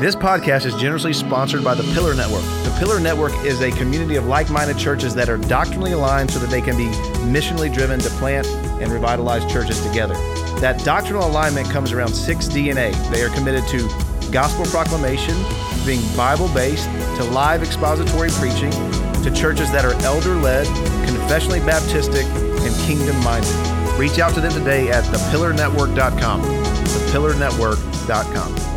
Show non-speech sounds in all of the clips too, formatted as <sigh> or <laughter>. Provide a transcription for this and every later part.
This podcast is generously sponsored by the Pillar Network. The Pillar Network is a community of like minded churches that are doctrinally aligned so that they can be missionally driven to plant and revitalize churches together. That doctrinal alignment comes around six DNA. They are committed to gospel proclamation, being Bible based, to live expository preaching, to churches that are elder led, confessionally baptistic, and kingdom minded. Reach out to them today at thepillarnetwork.com. Thepillarnetwork.com.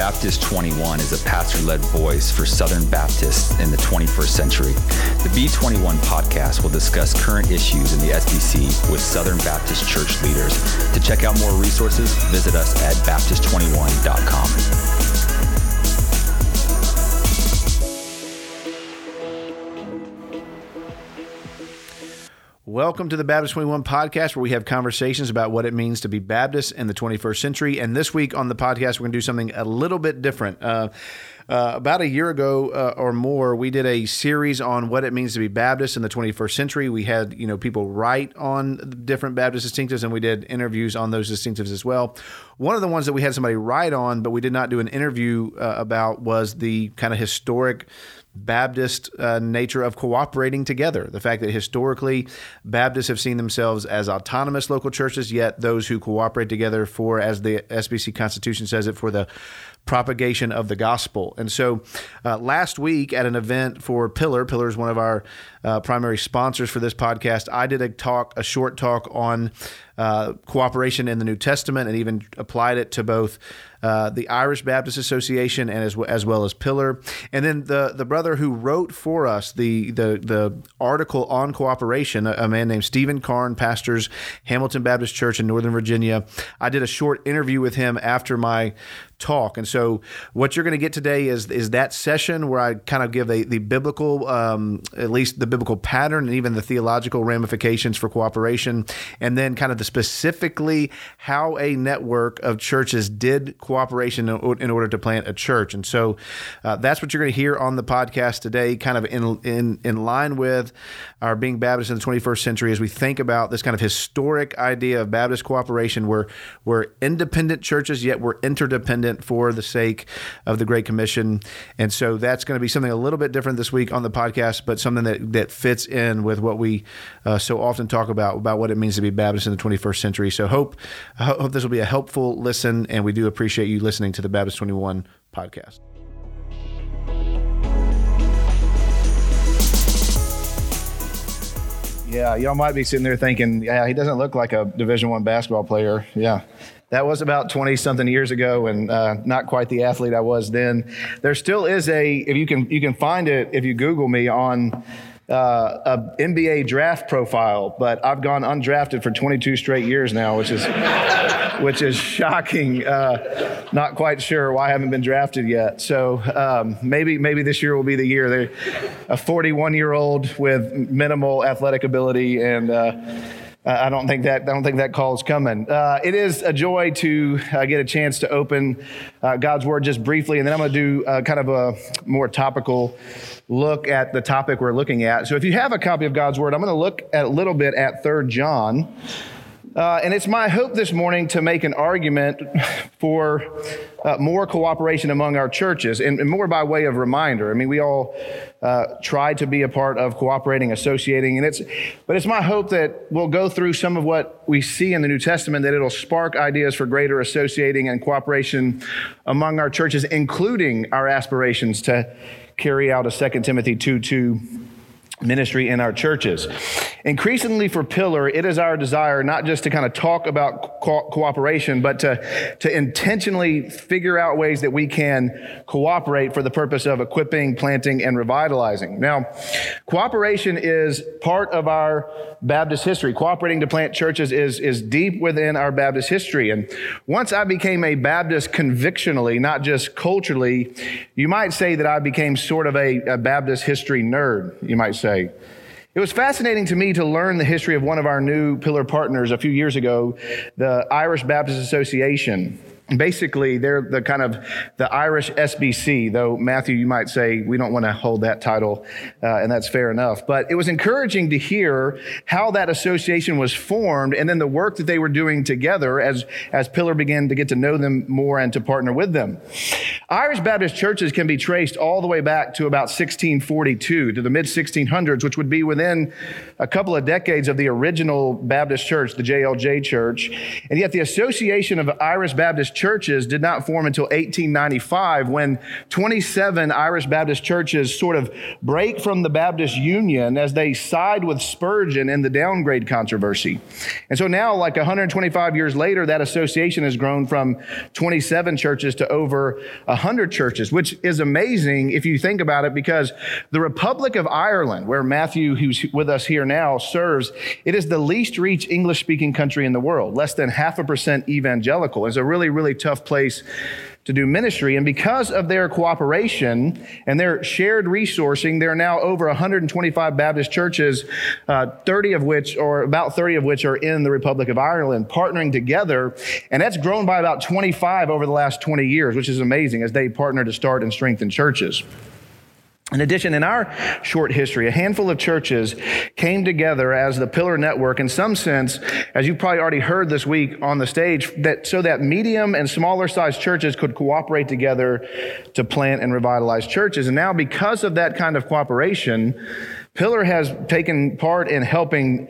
Baptist 21 is a pastor led voice for Southern Baptists in the 21st century. The B21 podcast will discuss current issues in the SBC with Southern Baptist church leaders. To check out more resources, visit us at Baptist21.com. Welcome to the Baptist 21 podcast, where we have conversations about what it means to be Baptist in the 21st century. And this week on the podcast, we're going to do something a little bit different. Uh, uh, about a year ago uh, or more, we did a series on what it means to be Baptist in the 21st century. We had you know people write on different Baptist distinctives, and we did interviews on those distinctives as well. One of the ones that we had somebody write on, but we did not do an interview uh, about, was the kind of historic Baptist uh, nature of cooperating together. The fact that historically Baptists have seen themselves as autonomous local churches, yet those who cooperate together for, as the SBC Constitution says it, for the propagation of the gospel. And so uh, last week at an event for Pillar, Pillar is one of our uh, primary sponsors for this podcast, I did a talk, a short talk on uh, cooperation in the New Testament and even applied it to both uh, the Irish Baptist Association and as, as well as Pillar. And then the the brother who wrote for us the the the article on cooperation, a, a man named Stephen Carn, pastors Hamilton Baptist Church in Northern Virginia. I did a short interview with him after my talk. And so what you're going to get today is is that session where I kind of give the, the biblical, um, at least the biblical pattern and even the theological ramifications for cooperation, and then kind of the specifically how a network of churches did cooperation in, order to plant a church. And so uh, that's what you're going to hear on the podcast today, kind of in, in, in line with our being Baptist in the 21st century as we think about this kind of historic idea of Baptist cooperation where we're independent churches, yet we're interdependent for the sake of the Great Commission. And so that's going to be something a little bit different this week on the podcast, but something that, that fits in with what we uh, so often talk about, about what it means to be Baptist in the 21st century. So hope, I hope this will be a helpful listen, and we do appreciate you listening to the Baptist 21 podcast. Yeah, y'all might be sitting there thinking, yeah, he doesn't look like a Division One basketball player. Yeah, that was about 20 something years ago and uh, not quite the athlete I was then. There still is a, if you can, you can find it if you Google me on uh, a NBA draft profile, but I've gone undrafted for 22 straight years now, which is <laughs> which is shocking. Uh, not quite sure why I haven't been drafted yet. So um, maybe maybe this year will be the year. They're a 41 year old with minimal athletic ability and. Uh, I don't think that I don't think that call is coming. Uh, it is a joy to uh, get a chance to open uh, God's Word just briefly, and then I'm going to do uh, kind of a more topical look at the topic we're looking at. So if you have a copy of God's Word, I'm going to look a little bit at Third John. Uh, and it's my hope this morning to make an argument for uh, more cooperation among our churches and, and, more by way of reminder. I mean, we all uh, try to be a part of cooperating, associating, and it's, but it's my hope that we'll go through some of what we see in the New Testament, that it'll spark ideas for greater associating and cooperation among our churches, including our aspirations to carry out a Second Timothy 2 2 ministry in our churches. Increasingly for Pillar, it is our desire not just to kind of talk about co- cooperation, but to, to intentionally figure out ways that we can cooperate for the purpose of equipping, planting, and revitalizing. Now, cooperation is part of our Baptist history. Cooperating to plant churches is, is deep within our Baptist history. And once I became a Baptist convictionally, not just culturally, you might say that I became sort of a, a Baptist history nerd, you might say say. It was fascinating to me to learn the history of one of our new pillar partners a few years ago, the Irish Baptist Association. Basically they're the kind of the irish sbc though matthew you might say we don't want to hold that title uh, and that's fair enough. But it was encouraging to hear how that association was formed and then the work that they were doing together as as pillar began to get to know them more and to partner with them. Irish baptist churches can be traced all the way back to about 1642 to the mid 1600s which would be within a couple of decades of the original baptist church the jlj church. And yet the association of irish baptist churches did not form until 1895 when 27 Irish Baptist churches sort of break from the Baptist Union as they side with Spurgeon in the downgrade controversy. And so now, like 125 years later, that association has grown from 27 churches to over 100 churches, which is amazing if you think about it because the Republic of Ireland, where Matthew, who's with us here now, serves, it is the least reached English speaking country in the world, less than half a percent evangelical. It's a really, really tough place to do ministry. And because of their cooperation and their shared resourcing, there are now over 125 Baptist churches, uh, 30 of which, or about 30 of which, are in the Republic of Ireland, partnering together. And that's grown by about 25 over the last 20 years, which is amazing as they partner to start and strengthen churches. In addition, in our short history, a handful of churches came together as the Pillar Network in some sense, as you probably already heard this week on the stage, that so that medium and smaller sized churches could cooperate together to plant and revitalize churches. And now, because of that kind of cooperation, Pillar has taken part in helping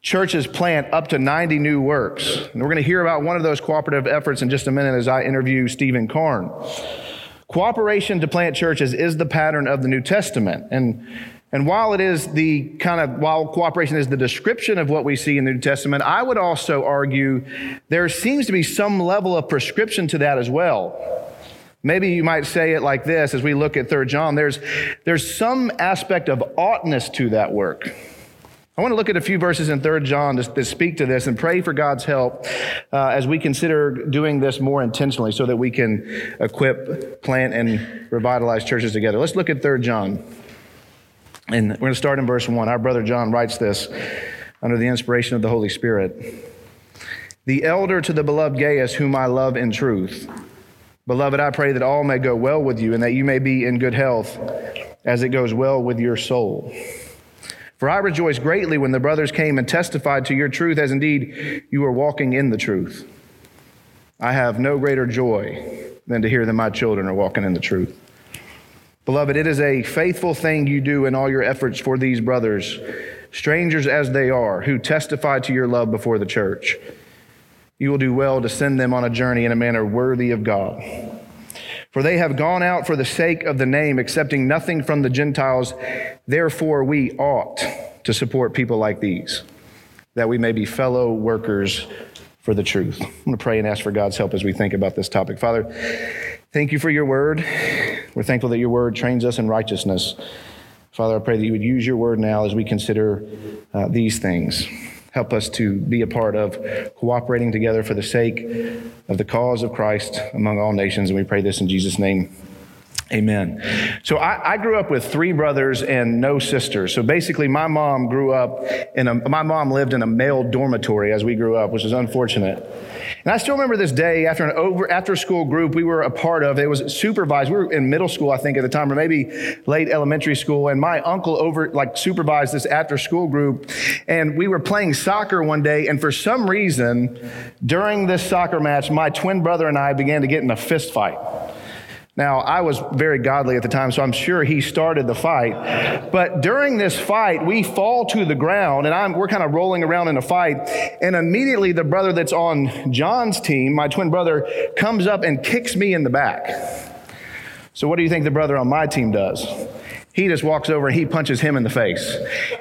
churches plant up to 90 new works. And we're going to hear about one of those cooperative efforts in just a minute as I interview Stephen Carn. Cooperation to plant churches is the pattern of the New Testament. And, and while it is the kind of, while cooperation is the description of what we see in the New Testament, I would also argue there seems to be some level of prescription to that as well. Maybe you might say it like this as we look at 3 John there's, there's some aspect of oughtness to that work. I want to look at a few verses in 3 John to speak to this and pray for God's help uh, as we consider doing this more intentionally so that we can equip, plant, and revitalize churches together. Let's look at 3 John. And we're going to start in verse 1. Our brother John writes this under the inspiration of the Holy Spirit. The elder to the beloved Gaius, whom I love in truth. Beloved, I pray that all may go well with you and that you may be in good health as it goes well with your soul. For I rejoiced greatly when the brothers came and testified to your truth, as indeed you are walking in the truth. I have no greater joy than to hear that my children are walking in the truth. Beloved, it is a faithful thing you do in all your efforts for these brothers, strangers as they are, who testify to your love before the church. You will do well to send them on a journey in a manner worthy of God. For they have gone out for the sake of the name, accepting nothing from the Gentiles. Therefore, we ought to support people like these, that we may be fellow workers for the truth. I'm going to pray and ask for God's help as we think about this topic. Father, thank you for your word. We're thankful that your word trains us in righteousness. Father, I pray that you would use your word now as we consider uh, these things. Help us to be a part of cooperating together for the sake of the cause of Christ among all nations. And we pray this in Jesus' name. Amen. So I, I, grew up with three brothers and no sisters. So basically, my mom grew up in a, my mom lived in a male dormitory as we grew up, which is unfortunate. And I still remember this day after an over after school group we were a part of. It was supervised. We were in middle school, I think, at the time, or maybe late elementary school. And my uncle over like supervised this after school group. And we were playing soccer one day. And for some reason, during this soccer match, my twin brother and I began to get in a fist fight. Now, I was very godly at the time, so I'm sure he started the fight. But during this fight, we fall to the ground, and I'm, we're kind of rolling around in a fight. And immediately, the brother that's on John's team, my twin brother, comes up and kicks me in the back. So, what do you think the brother on my team does? He just walks over and he punches him in the face.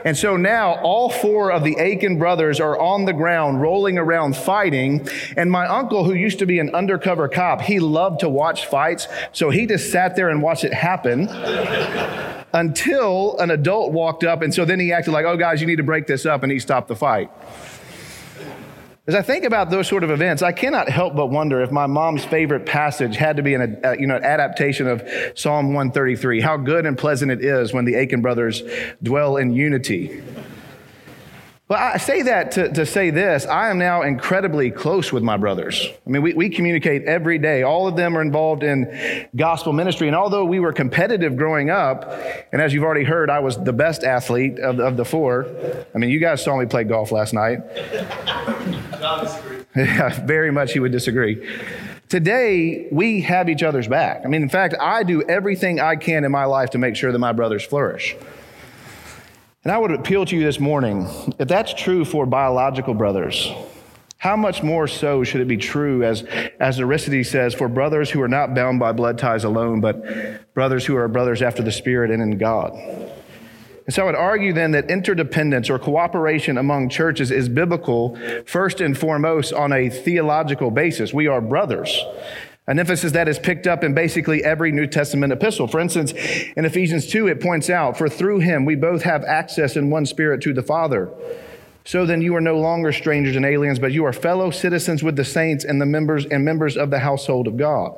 And so now all four of the Aiken brothers are on the ground rolling around fighting. And my uncle, who used to be an undercover cop, he loved to watch fights. So he just sat there and watched it happen until an adult walked up. And so then he acted like, oh, guys, you need to break this up. And he stopped the fight. As I think about those sort of events, I cannot help but wonder if my mom's favorite passage had to be an, uh, you know, adaptation of Psalm 133. How good and pleasant it is when the Aiken brothers dwell in unity. Well, I say that to, to say this. I am now incredibly close with my brothers. I mean, we, we communicate every day. All of them are involved in gospel ministry. And although we were competitive growing up, and as you've already heard, I was the best athlete of, of the four. I mean, you guys saw me play golf last night. <laughs> yeah, very much he would disagree. Today, we have each other's back. I mean, in fact, I do everything I can in my life to make sure that my brothers flourish. And I would appeal to you this morning if that's true for biological brothers, how much more so should it be true, as, as Aristides says, for brothers who are not bound by blood ties alone, but brothers who are brothers after the Spirit and in God? And so I would argue then that interdependence or cooperation among churches is biblical, first and foremost, on a theological basis. We are brothers. An emphasis that is picked up in basically every New Testament epistle. For instance, in Ephesians 2, it points out, For through him we both have access in one spirit to the Father. So then you are no longer strangers and aliens, but you are fellow citizens with the saints and the members and members of the household of God.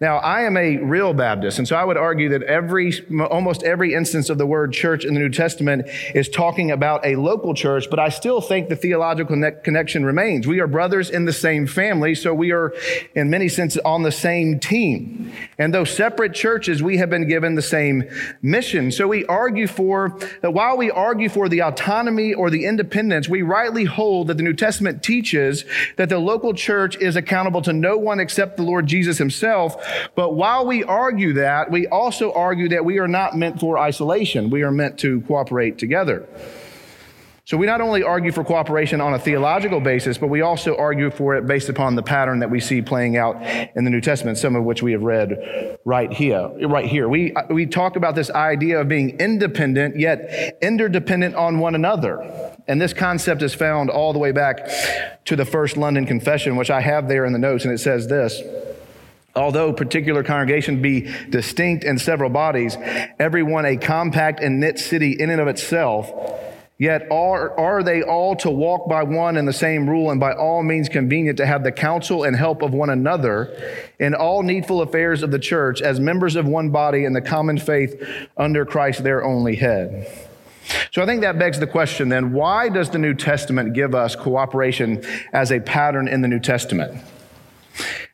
Now, I am a real Baptist, and so I would argue that every, almost every instance of the word church in the New Testament is talking about a local church, but I still think the theological connection remains. We are brothers in the same family, so we are, in many senses, on the same team. And though separate churches, we have been given the same mission. So we argue for, that while we argue for the autonomy or the independence, we rightly hold that the New Testament teaches that the local church is accountable to no one except the Lord Jesus himself. But while we argue that, we also argue that we are not meant for isolation. We are meant to cooperate together. So we not only argue for cooperation on a theological basis, but we also argue for it based upon the pattern that we see playing out in the New Testament, some of which we have read right here. Right here. We, we talk about this idea of being independent, yet interdependent on one another. And this concept is found all the way back to the first London Confession, which I have there in the notes, and it says this. Although particular congregations be distinct in several bodies, every one a compact and knit city in and of itself, yet are, are they all to walk by one and the same rule and by all means convenient to have the counsel and help of one another in all needful affairs of the church as members of one body in the common faith under Christ their only head. So I think that begs the question then, why does the New Testament give us cooperation as a pattern in the New Testament?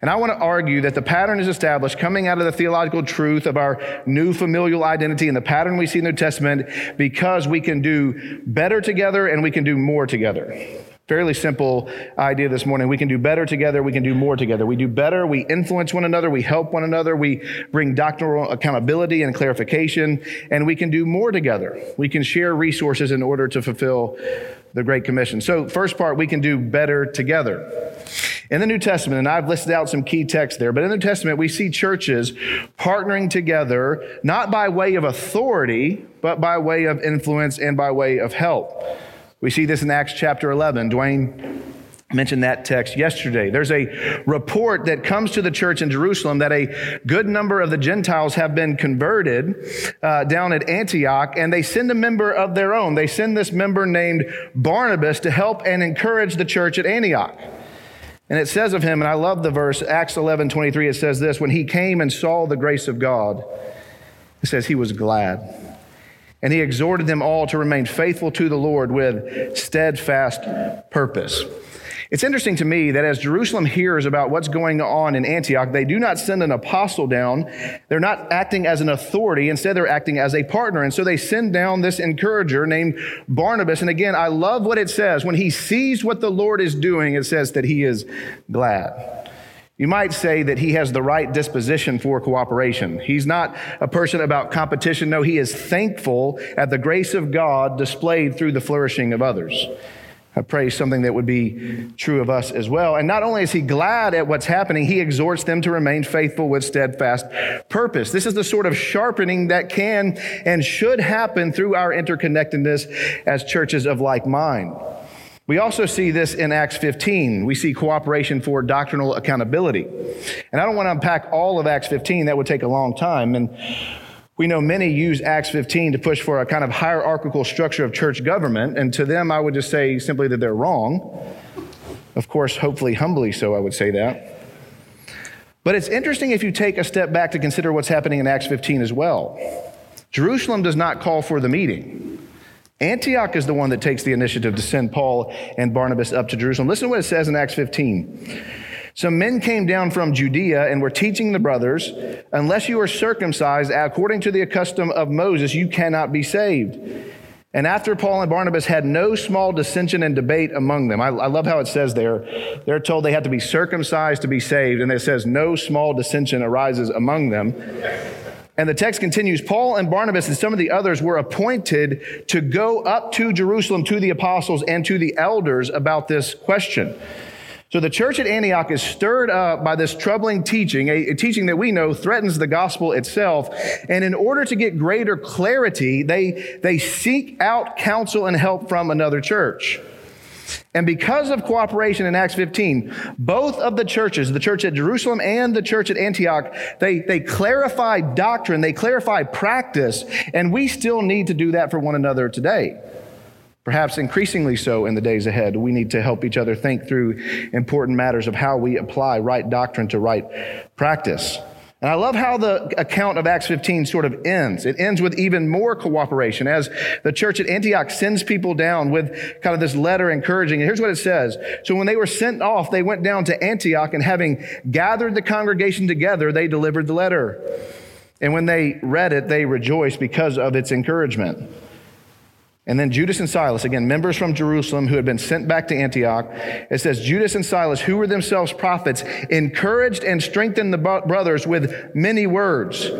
And I want to argue that the pattern is established coming out of the theological truth of our new familial identity and the pattern we see in the New Testament because we can do better together and we can do more together. Fairly simple idea this morning. We can do better together. We can do more together. We do better. We influence one another. We help one another. We bring doctrinal accountability and clarification. And we can do more together. We can share resources in order to fulfill the Great Commission. So, first part, we can do better together. In the New Testament, and I've listed out some key texts there, but in the New Testament, we see churches partnering together, not by way of authority, but by way of influence and by way of help. We see this in Acts chapter 11. Dwayne mentioned that text yesterday. There's a report that comes to the church in Jerusalem that a good number of the Gentiles have been converted uh, down at Antioch, and they send a member of their own. They send this member named Barnabas to help and encourage the church at Antioch. And it says of him, and I love the verse, Acts 11 23, it says this when he came and saw the grace of God, it says he was glad. And he exhorted them all to remain faithful to the Lord with steadfast purpose. It's interesting to me that as Jerusalem hears about what's going on in Antioch, they do not send an apostle down. They're not acting as an authority. Instead, they're acting as a partner. And so they send down this encourager named Barnabas. And again, I love what it says. When he sees what the Lord is doing, it says that he is glad. You might say that he has the right disposition for cooperation. He's not a person about competition. No, he is thankful at the grace of God displayed through the flourishing of others. I pray something that would be true of us as well. And not only is he glad at what's happening, he exhorts them to remain faithful with steadfast purpose. This is the sort of sharpening that can and should happen through our interconnectedness as churches of like mind. We also see this in Acts 15. We see cooperation for doctrinal accountability. And I don't want to unpack all of Acts 15, that would take a long time. And we know many use Acts 15 to push for a kind of hierarchical structure of church government, and to them, I would just say simply that they're wrong. Of course, hopefully, humbly so, I would say that. But it's interesting if you take a step back to consider what's happening in Acts 15 as well. Jerusalem does not call for the meeting. Antioch is the one that takes the initiative to send Paul and Barnabas up to Jerusalem. Listen to what it says in Acts 15. Some men came down from Judea and were teaching the brothers, unless you are circumcised according to the custom of Moses, you cannot be saved. And after Paul and Barnabas had no small dissension and debate among them, I, I, love how it says there, they're told they have to be circumcised to be saved, and it says no small dissension arises among them. And the text continues Paul and Barnabas and some of the others were appointed to go up to Jerusalem to the apostles and to the elders about this question. So the church at Antioch is stirred up by this troubling teaching, a, a, teaching that we know threatens the gospel itself. And in order to get greater clarity, they, they seek out counsel and help from another church. And because of cooperation in Acts 15, both of the churches, the church at Jerusalem and the church at Antioch, they, they clarify doctrine, they clarify practice, and we still need to do that for one another today. Perhaps increasingly so in the days ahead, we need to help each other think through important matters of how we apply right doctrine to right practice. And I love how the account of Acts 15 sort of ends. It ends with even more cooperation as the church at Antioch sends people down with kind of this letter encouraging. And here's what it says. So when they were sent off, they went down to Antioch and having gathered the congregation together, they delivered the letter. And when they read it, they rejoiced because of its encouragement. And then Judas and Silas, again, members from Jerusalem who had been sent back to Antioch. It says, Judas and Silas, who were themselves prophets, encouraged and strengthened the brothers with many words.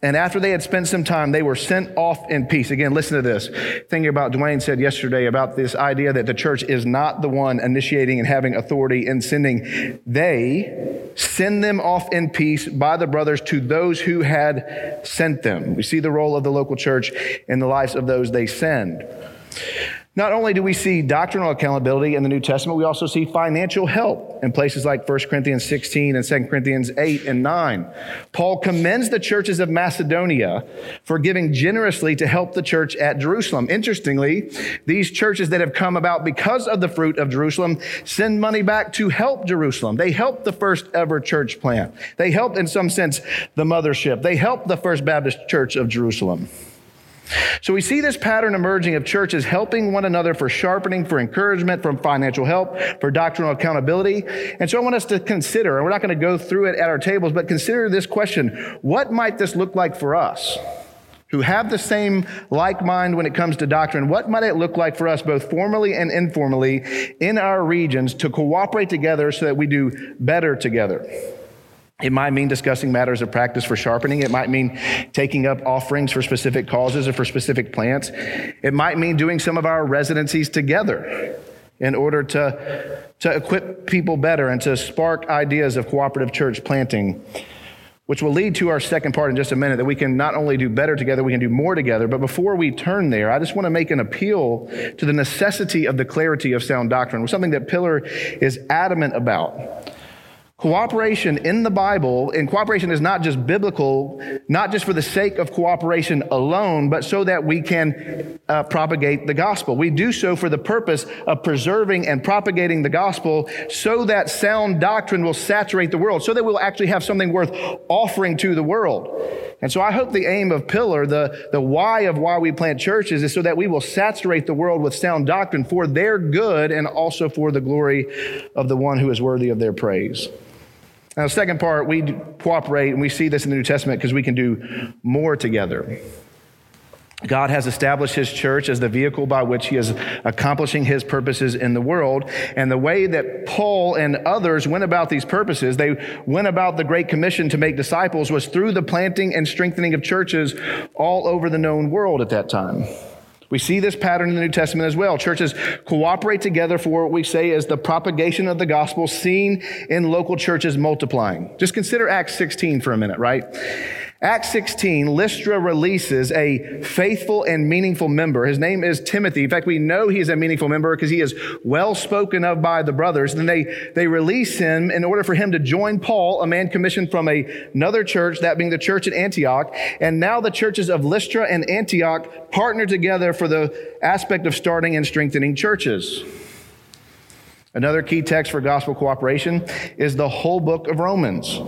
And after they had spent some time, they were sent off in peace. Again, listen to this. Thinking about Dwayne said yesterday about this idea that the church is not the one initiating and having authority in sending. They send them off in peace by the brothers to those who had sent them. We see the role of the local church in the lives of those they send. Not only do we see doctrinal accountability in the New Testament, we also see financial help in places like 1 Corinthians 16 and 2 Corinthians 8 and 9. Paul commends the churches of Macedonia for giving generously to help the church at Jerusalem. Interestingly, these churches that have come about because of the fruit of Jerusalem send money back to help Jerusalem. They helped the first ever church plant. They helped, in some sense, the mothership. They helped the First Baptist Church of Jerusalem. So we see this pattern emerging of churches helping one another for sharpening, for encouragement, from financial help, for doctrinal accountability. And so I want us to consider, and we're not going to go through it at our tables, but consider this question. What might this look like for us? Who have the same like mind when it comes to doctrine, what might it look like for us, both formally and informally, in our regions to cooperate together so that we do better together? It might mean discussing matters of practice for sharpening. It might mean taking up offerings for specific causes or for specific plants. It might mean doing some of our residencies together in order to, to equip people better and to spark ideas of cooperative church planting, which will lead to our second part in just a minute that we can not only do better together, we can do more together. But before we turn there, I just want to make an appeal to the necessity of the clarity of sound doctrine, something that Pillar is adamant about. Cooperation in the Bible, and cooperation is not just biblical, not just for the sake of cooperation alone, but so that we can uh, propagate the gospel. We do so for the purpose of preserving and propagating the gospel so that sound doctrine will saturate the world, so that we'll actually have something worth offering to the world. And so I hope the aim of Pillar, the, the why of why we plant churches, is so that we will saturate the world with sound doctrine for their good and also for the glory of the one who is worthy of their praise. Now, the second part, we cooperate, and we see this in the New Testament because we can do more together. God has established his church as the vehicle by which he is accomplishing his purposes in the world. And the way that Paul and others went about these purposes, they went about the Great Commission to make disciples, was through the planting and strengthening of churches all over the known world at that time. We see this pattern in the New Testament as well. Churches cooperate together for what we say is the propagation of the gospel seen in local churches multiplying. Just consider Acts 16 for a minute, right? Acts 16, Lystra releases a faithful and meaningful member. His name is Timothy. In fact, we know he's a meaningful member because he is well spoken of by the brothers. And they, they release him in order for him to join Paul, a man commissioned from a, another church, that being the church at Antioch. And now the churches of Lystra and Antioch partner together for the aspect of starting and strengthening churches. Another key text for gospel cooperation is the whole book of Romans.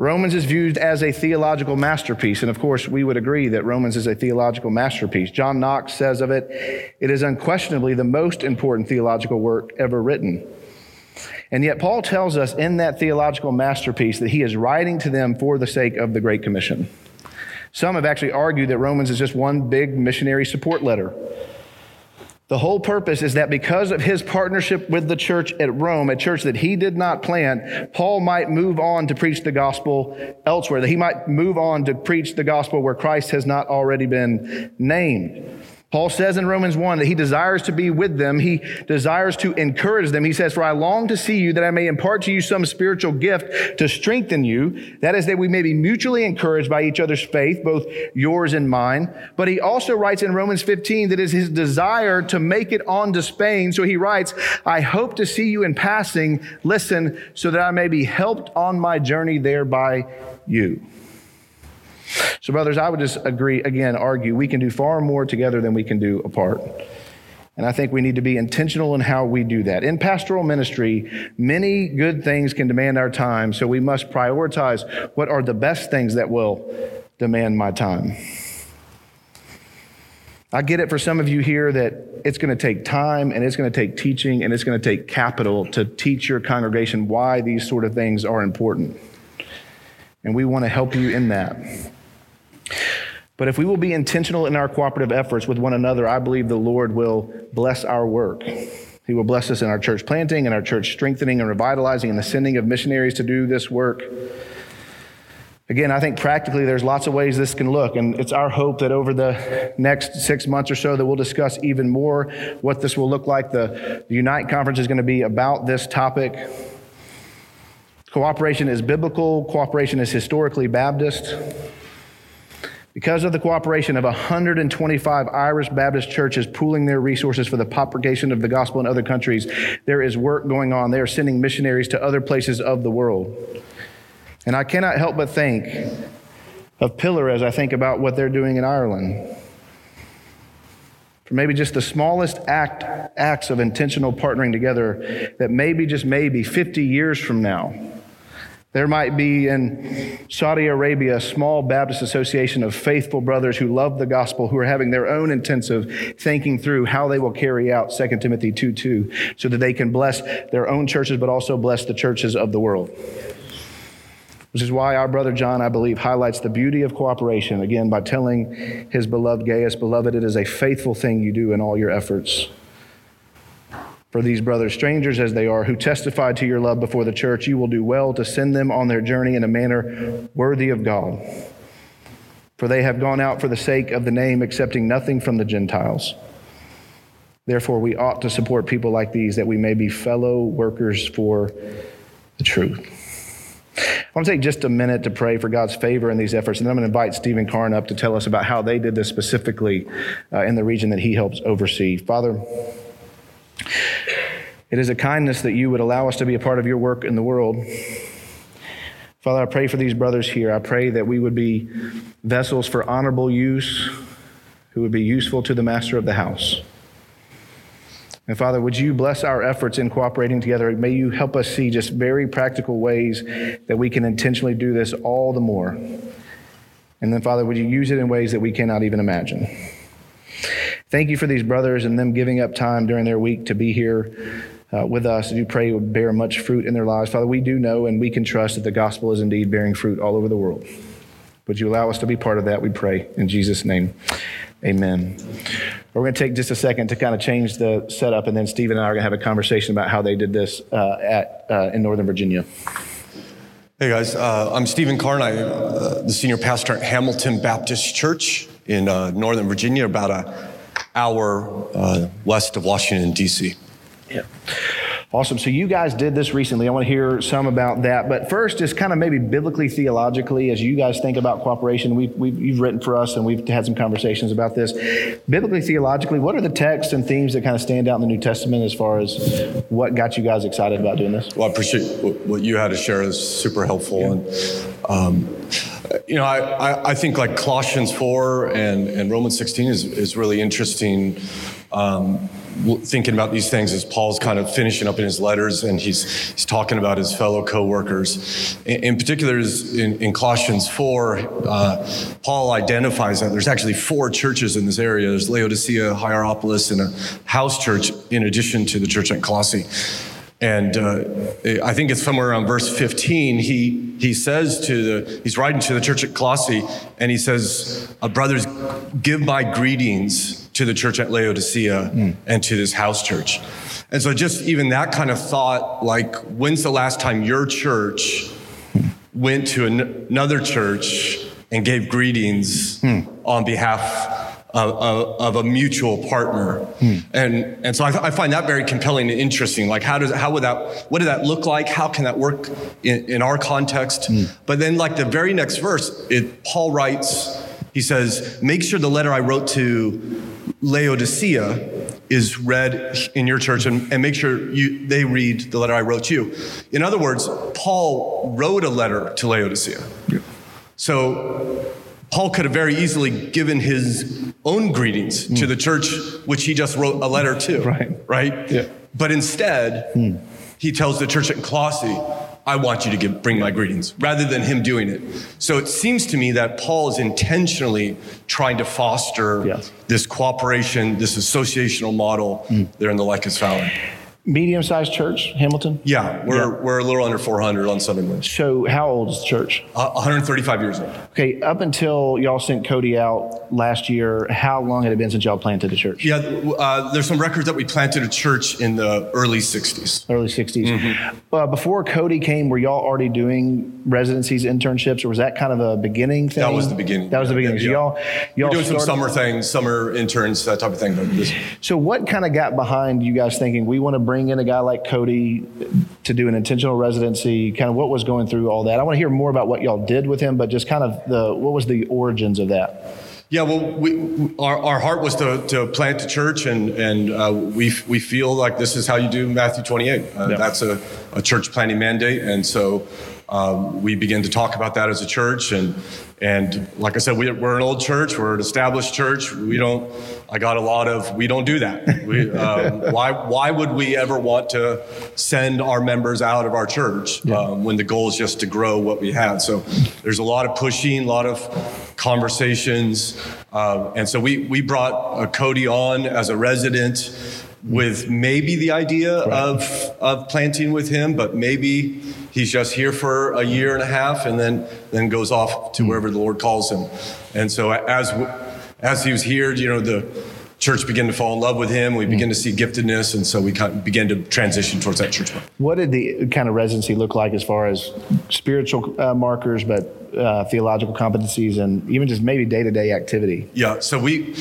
Romans is viewed as a theological masterpiece. And of course, we would agree that Romans is a theological masterpiece. John Knox says of it, it is unquestionably the most important theological work ever written. And yet, Paul tells us in that theological masterpiece that he is writing to them for the sake of the Great Commission. Some have actually argued that Romans is just one big missionary support letter. The whole purpose is that because of his partnership with the church at Rome, a church that he did not plant, Paul might move on to preach the gospel elsewhere, that he might move on to preach the gospel where Christ has not already been named. Paul says in Romans 1 that he desires to be with them. He desires to encourage them. He says, For I long to see you that I may impart to you some spiritual gift to strengthen you. That is, that we may be mutually encouraged by each other's faith, both yours and mine. But he also writes in Romans 15 that it is his desire to make it on to Spain. So he writes, I hope to see you in passing. Listen, so that I may be helped on my journey there by you. So, brothers, I would just agree, again, argue we can do far more together than we can do apart. And I think we need to be intentional in how we do that. In pastoral ministry, many good things can demand our time, so we must prioritize what are the best things that will demand my time. I get it for some of you here that it's going to take time and it's going to take teaching and it's going to take capital to teach your congregation why these sort of things are important. And we want to help you in that. But if we will be intentional in our cooperative efforts with one another, I believe the Lord will bless our work. He will bless us in our church planting and our church strengthening and revitalizing and the sending of missionaries to do this work. Again, I think practically there's lots of ways this can look, and it's our hope that over the next six months or so that we'll discuss even more what this will look like. The, the Unite conference is going to be about this topic. Cooperation is biblical, cooperation is historically Baptist. Because of the cooperation of 125 Irish Baptist churches pooling their resources for the propagation of the gospel in other countries, there is work going on. They are sending missionaries to other places of the world. And I cannot help but think of Pillar as I think about what they're doing in Ireland. For maybe just the smallest act, acts of intentional partnering together, that maybe, just maybe, 50 years from now, there might be in Saudi Arabia a small Baptist association of faithful brothers who love the gospel, who are having their own intensive thinking through how they will carry out 2 Timothy 2 2 so that they can bless their own churches, but also bless the churches of the world. Which is why our brother John, I believe, highlights the beauty of cooperation, again, by telling his beloved Gaius, Beloved, it is a faithful thing you do in all your efforts for these brothers, strangers as they are, who testified to your love before the church, you will do well to send them on their journey in a manner worthy of God. For they have gone out for the sake of the name, accepting nothing from the Gentiles. Therefore, we ought to support people like these that we may be fellow workers for the truth. I want to take just a minute to pray for God's favor in these efforts, and then I'm going to invite Stephen Karn up to tell us about how they did this specifically uh, in the region that he helps oversee. Father, it is a kindness that you would allow us to be a part of your work in the world. Father, I pray for these brothers here. I pray that we would be vessels for honorable use, who would be useful to the master of the house. And Father, would you bless our efforts in cooperating together? May you help us see just very practical ways that we can intentionally do this all the more. And then, Father, would you use it in ways that we cannot even imagine? Thank you for these brothers and them giving up time during their week to be here uh, with us. And you pray would bear much fruit in their lives. Father, we do know and we can trust that the gospel is indeed bearing fruit all over the world. Would you allow us to be part of that? We pray in Jesus' name. Amen. We're going to take just a second to kind of change the setup, and then Stephen and I are going to have a conversation about how they did this uh, at, uh, in Northern Virginia. Hey guys, uh, I'm Stephen Karn. I'm uh, the senior pastor at Hamilton Baptist Church in uh, Northern Virginia, about an hour uh, west of Washington, D.C. Yeah. Awesome. So you guys did this recently. I want to hear some about that. But first, just kind of maybe biblically, theologically, as you guys think about cooperation, we've, we've, you've written for us and we've had some conversations about this. Biblically, theologically, what are the texts and themes that kind of stand out in the New Testament as far as what got you guys excited about doing this? Well, I appreciate what you had to share. is super helpful. Yeah. And, um, you know, I, I, think like Colossians 4 and, and Romans 16 is, is really interesting um, thinking about these things as Paul's kind of finishing up in his letters and he's, he's talking about his fellow co-workers. In, in particular, in, in, Colossians 4, uh, Paul identifies that there's actually four churches in this area. There's Laodicea, Hierapolis, and a house church in addition to the church at Colossae. And uh, I think it's somewhere around verse 15. He, he says to the, he's writing to the church at Colossae, and he says, uh, Brothers, give my greetings to the church at Laodicea mm. and to this house church. And so, just even that kind of thought like, when's the last time your church went to an- another church and gave greetings mm. on behalf of, of, a mutual partner. Hmm. And, and so I, I, find that very compelling and interesting. Like, how does, how would that, what did that look like? How can that work in, in our context? Hmm. But then, like, the very next verse, it, Paul writes, he says, make sure the letter I wrote to Laodicea is read in your church and, and make sure you, they read the letter I wrote you. In other words, Paul wrote a letter to Laodicea. Yeah. So Paul could have very easily given his own greetings mm. to the church, which he just wrote a letter to. Right. Right? Yeah. But instead, mm. he tells the church at Colossae, I want you to give, bring my greetings, rather than him doing it. So it seems to me that Paul is intentionally trying to foster yes. this cooperation, this associational model mm. there in the Lycus Valley medium sized church, Hamilton? Yeah, we're, yeah. we're a little under 400 on Sunday mornings. So, how old is the church? Uh, 135 years old. Okay, up until y'all sent Cody out last year, how long had it been since y'all planted a church? Yeah, uh, there's some records that we planted a church in the early 60s. Early 60s. Mm-hmm. Uh, before Cody came, were y'all already doing residencies, internships, or was that kind of a beginning thing? That was the beginning. That was the beginning. Yeah. So y'all, y'all we're doing started... some summer things, summer interns, that type of thing. So, what kind of got behind you guys thinking we want to bring in a guy like Cody? To do an intentional residency? Kind of what was going through all that? I want to hear more about what y'all did with him, but just kind of the what was the origins of that? Yeah, well, we, our, our heart was to, to plant a church, and, and uh, we, we feel like this is how you do Matthew 28. Uh, yeah. That's a, a church planting mandate. And so um, we begin to talk about that as a church. And, and like I said, we, are an old church, we're an established church. We don't, I got a lot of, we don't do that. We, <laughs> um, why, why would we ever want to send our members out of our church yeah. um, when the goal is just to grow what we have? So there's a lot of pushing, a lot of conversations. Uh, and so we, we brought uh, Cody on as a resident with maybe the idea right. of, of planting with him, but maybe he's just here for a year and a half and then, then goes off to mm. wherever the Lord calls him. And so as, as he was here, you know, the church began to fall in love with him. We mm. began to see giftedness. And so we kind of began to transition towards that church. What did the kind of residency look like as far as spiritual uh, markers, but uh, theological competencies and even just maybe day-to-day activity yeah so we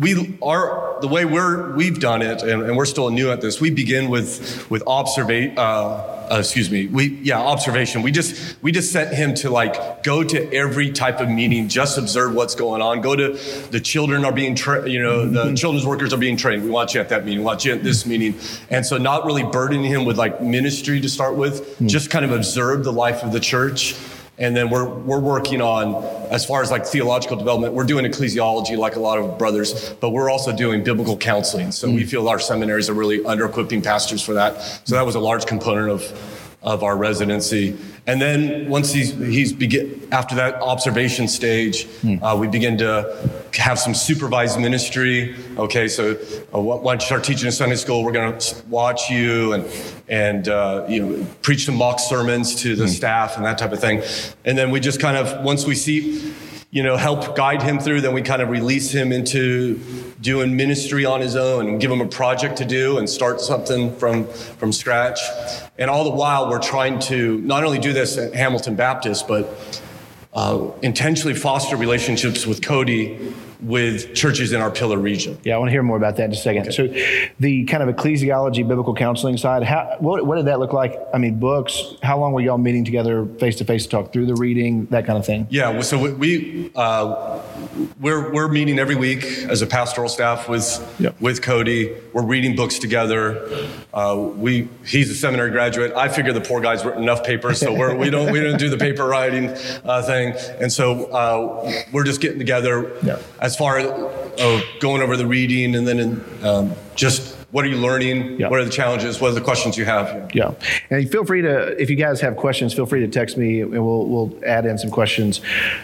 we are the way we're we've done it and, and we're still new at this we begin with with observation uh, uh, excuse me we yeah observation. We just we just sent him to like go to every type of meeting just observe what's going on. Go to the children are being trained you know the mm-hmm. children's workers are being trained. We want you at that meeting. We want you at this meeting. And so not really burdening him with like ministry to start with mm-hmm. just kind of observe the life of the church and then we're, we're working on, as far as like theological development, we're doing ecclesiology like a lot of brothers, but we're also doing biblical counseling. So mm. we feel our seminaries are really under equipping pastors for that. So that was a large component of, of our residency. And then once he's, he's begin, after that observation stage, mm. uh, we begin to have some supervised ministry. Okay, so uh, once you start teaching in Sunday school, we're going to watch you and and uh, you know preach some mock sermons to the mm. staff and that type of thing. And then we just kind of once we see you know, help guide him through. Then we kind of release him into doing ministry on his own and give him a project to do and start something from, from scratch. And all the while, we're trying to not only do this at Hamilton Baptist, but uh, intentionally foster relationships with Cody with churches in our pillar region. Yeah, I want to hear more about that in a second. Okay. So, the kind of ecclesiology, biblical counseling side, how, what, what, did that look like? I mean, books. How long were y'all meeting together face to face to talk through the reading, that kind of thing? Yeah, so we uh, we're we're meeting every week as a pastoral staff with yep. with Cody. We're reading books together. Uh, we he's a seminary graduate. I figure the poor guy's written enough papers, so we're, we don't we don't do the paper writing uh, thing, and so uh, we're just getting together. Yeah as far as uh, going over the reading and then in, um, just what are you learning? Yeah. What are the challenges? What are the questions you have? Yeah, and feel free to if you guys have questions, feel free to text me, and we'll we'll add in some questions.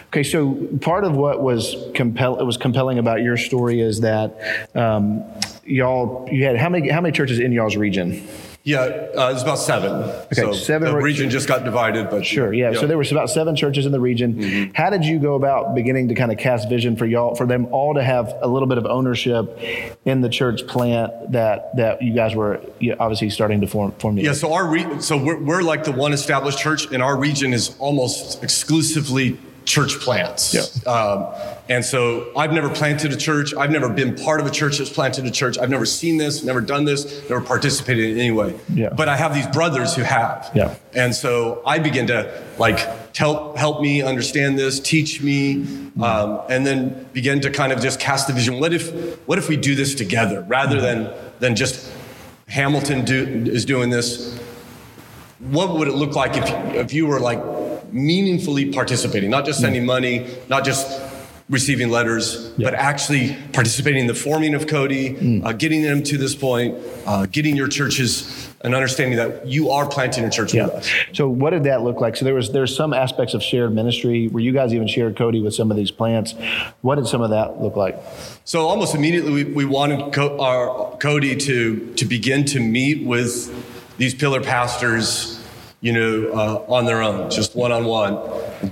Okay, so part of what was compel it was compelling about your story is that um, y'all you had how many how many churches in y'all's region? Yeah, uh, it's about seven. Okay, so seven. The region just got divided, but sure, yeah. So there was about seven churches in the region. Mm-hmm. How did you go about beginning to kind of cast vision for y'all, for them all to have a little bit of ownership in the church plant that that you guys were obviously starting to form? formulate? Yeah. So our re- so we're, we're like the one established church, and our region is almost exclusively church plants. Yeah. Um, and so I've never planted a church. I've never been part of a church that's planted a church. I've never seen this, never done this, never participated in any way. Yeah. But I have these brothers who have. Yeah. And so I begin to like help help me understand this, teach me, um, and then begin to kind of just cast the vision. What if what if we do this together rather than than just Hamilton do, is doing this? What would it look like if if you were like meaningfully participating, not just sending money, not just receiving letters, yeah. but actually participating in the forming of Cody, mm. uh, getting them to this point, uh, getting your churches an understanding that you are planting a church yeah. with us. So what did that look like? So there was there's some aspects of shared ministry where you guys even shared Cody with some of these plants. What did some of that look like? So almost immediately we, we wanted Co- our, Cody to to begin to meet with these pillar pastors you know, uh, on their own, just one on one,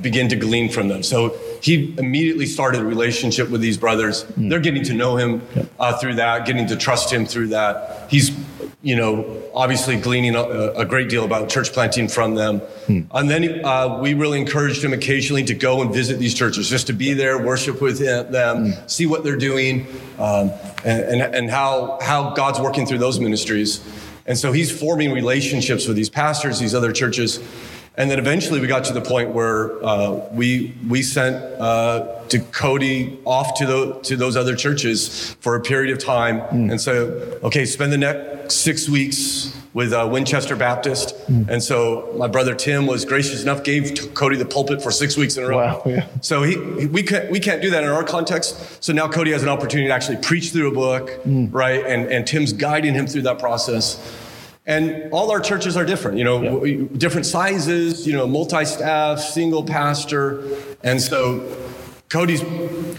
begin to glean from them. So he immediately started a relationship with these brothers. Mm. They're getting to know him uh, through that, getting to trust him through that. He's, you know, obviously gleaning a, a great deal about church planting from them. Mm. And then uh, we really encouraged him occasionally to go and visit these churches, just to be there, worship with them, mm. see what they're doing, um, and, and, and how, how God's working through those ministries. And so he's forming relationships with these pastors, these other churches. And then eventually we got to the point where uh, we, we sent uh, to Cody off to, the, to those other churches for a period of time mm. and so, okay, spend the next six weeks with uh, Winchester Baptist. Mm. And so my brother Tim was gracious enough, gave Cody the pulpit for six weeks in a row. Wow, yeah. So he, we, can't, we can't do that in our context. So now Cody has an opportunity to actually preach through a book, mm. right? And, and Tim's guiding him through that process. And all our churches are different, you know, yeah. different sizes, you know, multi staff, single pastor. And so Cody's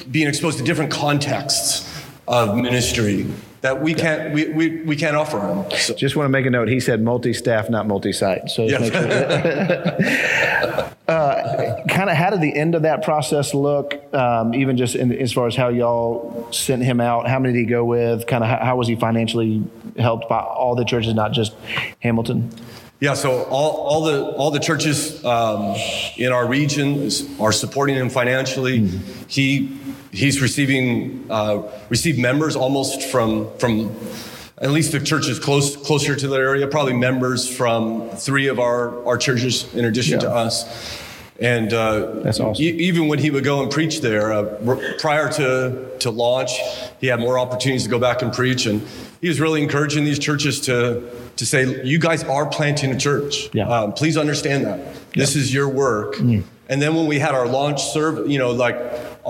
being exposed to different contexts of ministry that we can't we, we, we can't offer him. So. Just want to make a note. He said multi-staff, not multi-site. So yeah. sure <laughs> uh, kind of how did the end of that process look? Um, even just in, as far as how y'all sent him out. How many did he go with? Kind of how, how was he financially helped by all the churches, not just Hamilton? Yeah, so all, all the all the churches um, in our region are supporting him financially. Mm-hmm. He he's receiving uh, received members almost from from at least the churches close closer to that area, probably members from three of our our churches in addition yeah. to us. And uh, that's awesome. E- even when he would go and preach there, uh, prior to to launch, he had more opportunities to go back and preach, and he was really encouraging these churches to to say, "You guys are planting a church. Yeah. Um, please understand that this is your work." Mm. And then when we had our launch service, you know, like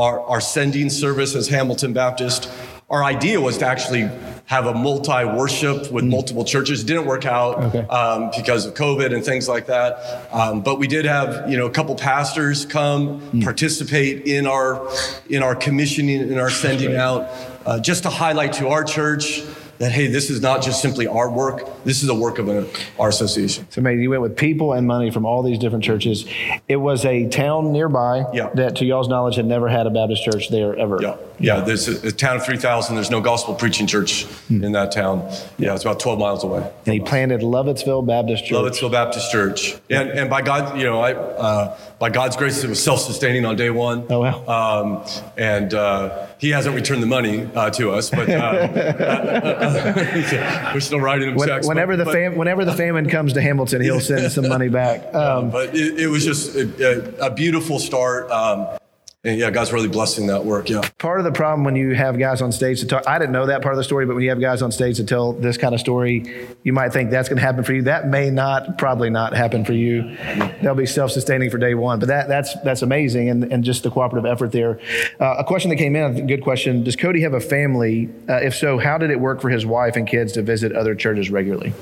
our, our sending service as Hamilton Baptist, our idea was to actually have a multi worship with mm. multiple churches. It didn't work out okay. um, because of COVID and things like that. Um, but we did have you know a couple pastors come mm. participate in our in our commissioning and our sending out, uh, just to highlight to our church that hey, this is not just simply our work. This is a work of a, our association. So, maybe you went with people and money from all these different churches. It was a town nearby yeah. that, to y'all's knowledge, had never had a Baptist church there ever. Yeah, yeah. There's a, a town of three thousand. There's no gospel preaching church hmm. in that town. Yeah, it's about twelve miles away. And he planted Lovettsville Baptist Church. Lovettsville Baptist Church, and and by God, you know, I. Uh, by God's grace, it was self-sustaining on day one. Oh wow! Um, and uh, He hasn't returned the money uh, to us, but uh, <laughs> we're still writing him when, checks. Whenever but, the fam- whenever the famine comes to Hamilton, he'll send some money back. <laughs> Um, but it, it, was just a, a, beautiful start. Um, and yeah, God's really blessing that work. Yeah. Part of the problem when you have guys on stage to talk, I didn't know that part of the story, but when you have guys on stage to tell this kind of story, you might think that's going to happen for you. That may not, probably not happen for you. They'll be self-sustaining for day one, but that that's that's amazing, and and just the cooperative effort there. Uh, a question that came in, a good question: Does Cody have a family? Uh, if so, how did it work for his wife and kids to visit other churches regularly?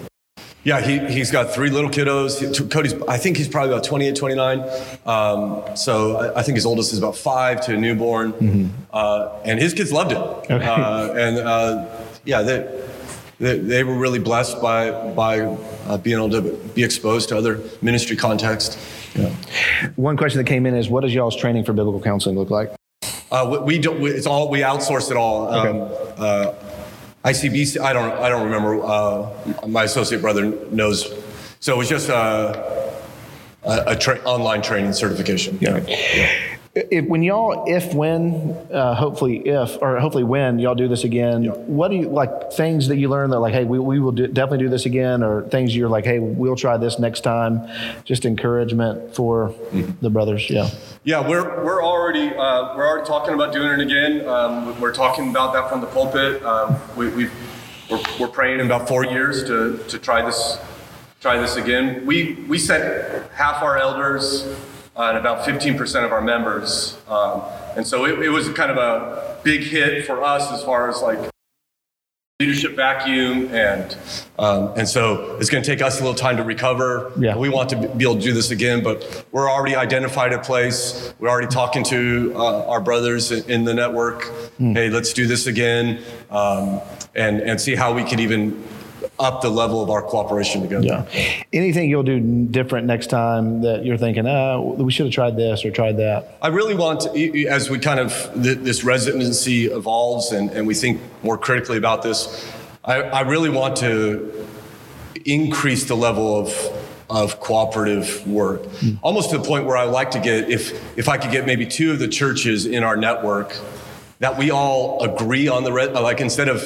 Yeah, he, he's got three little kiddos. Cody's, I think he's probably about 28, 29. Um, so I, I, think his oldest is about five to a newborn. Mm-hmm. Uh, and his kids loved it. Okay. Uh, and uh, yeah, they, they, they, were really blessed by, by uh, being able to be exposed to other ministry context. Yeah. One question that came in is what does y'all's training for biblical counseling look like? Uh, we, we, don't, it's all, we outsource it all. Um, okay. Uh, ICBC, I don't, I don't remember. Uh, my associate brother knows. So it was just a, a, a tra- online training certification. Yeah. yeah. If, when y'all, if when, uh, hopefully if, or hopefully when y'all do this again, yeah. what do you like things that you learn that like, hey, we, we will do, definitely do this again, or things you're like, hey, we'll try this next time? Just encouragement for mm-hmm. the brothers. Yeah. Yeah, we're, we're already uh, we're already talking about doing it again. Um, we're talking about that from the pulpit. Um, we, we we're, we're praying in about four years to, to try this try this again. We we sent half our elders and about 15% of our members, um, and so it, it was kind of a big hit for us as far as like leadership vacuum and um, and so it's going to take us a little time to recover yeah. we want to be able to do this again but we're already identified a place we're already talking to uh, our brothers in the network mm. hey let's do this again um, and and see how we could even up the level of our cooperation together. Yeah. Anything you'll do different next time that you're thinking, oh, we should have tried this or tried that? I really want to, as we kind of, this residency evolves and, and we think more critically about this, I, I really want to increase the level of of cooperative work, mm. almost to the point where I like to get if if I could get maybe two of the churches in our network that we all agree on the re- like instead of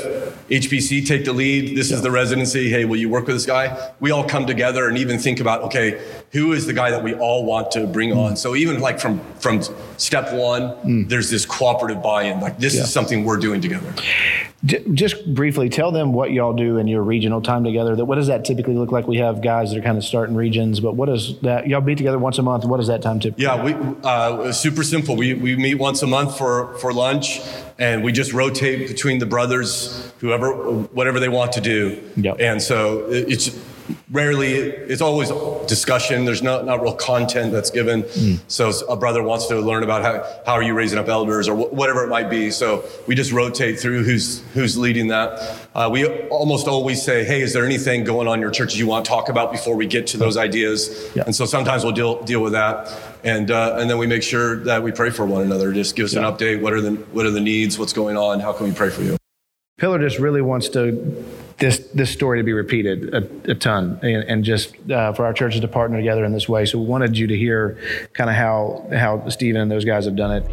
HBC take the lead, this yeah. is the residency. Hey, will you work with this guy? We all come together and even think about okay, who is the guy that we all want to bring mm. on? So even like from from step one, mm. there's this cooperative buy-in. Like this yeah. is something we're doing together. Just briefly, tell them what y'all do in your regional time together. That what does that typically look like? We have guys that are kind of starting regions, but what does that? Y'all meet together once a month. What does that time typically? Yeah, we uh, super simple. We we meet once a month for for lunch, and we just rotate between the brothers, whoever whatever they want to do. Yep. And so it's rarely it's always discussion. There's not, not real content that's given. Mm. so a brother wants to learn about how, how are you raising up elders or wh- whatever it might be. So we just rotate through who's who's leading that. Uh, we almost always say hey is there anything going on in your churches you want to talk about before we get to those ideas? Yeah. and so sometimes we'll deal, deal with that. And uh, and then we make sure that we pray for one another. Just give us yeah. an update. What are the what are the needs? What's going on? How can we pray for you? Pillar just really wants to this this story to be repeated a, a ton, and, and just uh, for our churches to partner together in this way. So we wanted you to hear kind of how how Stephen and those guys have done it.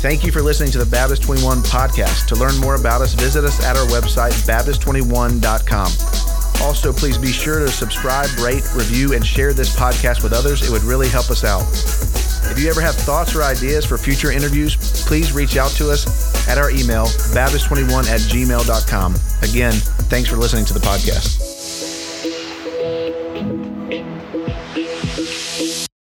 Thank you for listening to the Baptist 21 podcast. To learn more about us, visit us at our website, Baptist21.com. Also, please be sure to subscribe, rate, review, and share this podcast with others. It would really help us out. If you ever have thoughts or ideas for future interviews, please reach out to us at our email, baptist21 at gmail.com. Again, thanks for listening to the podcast.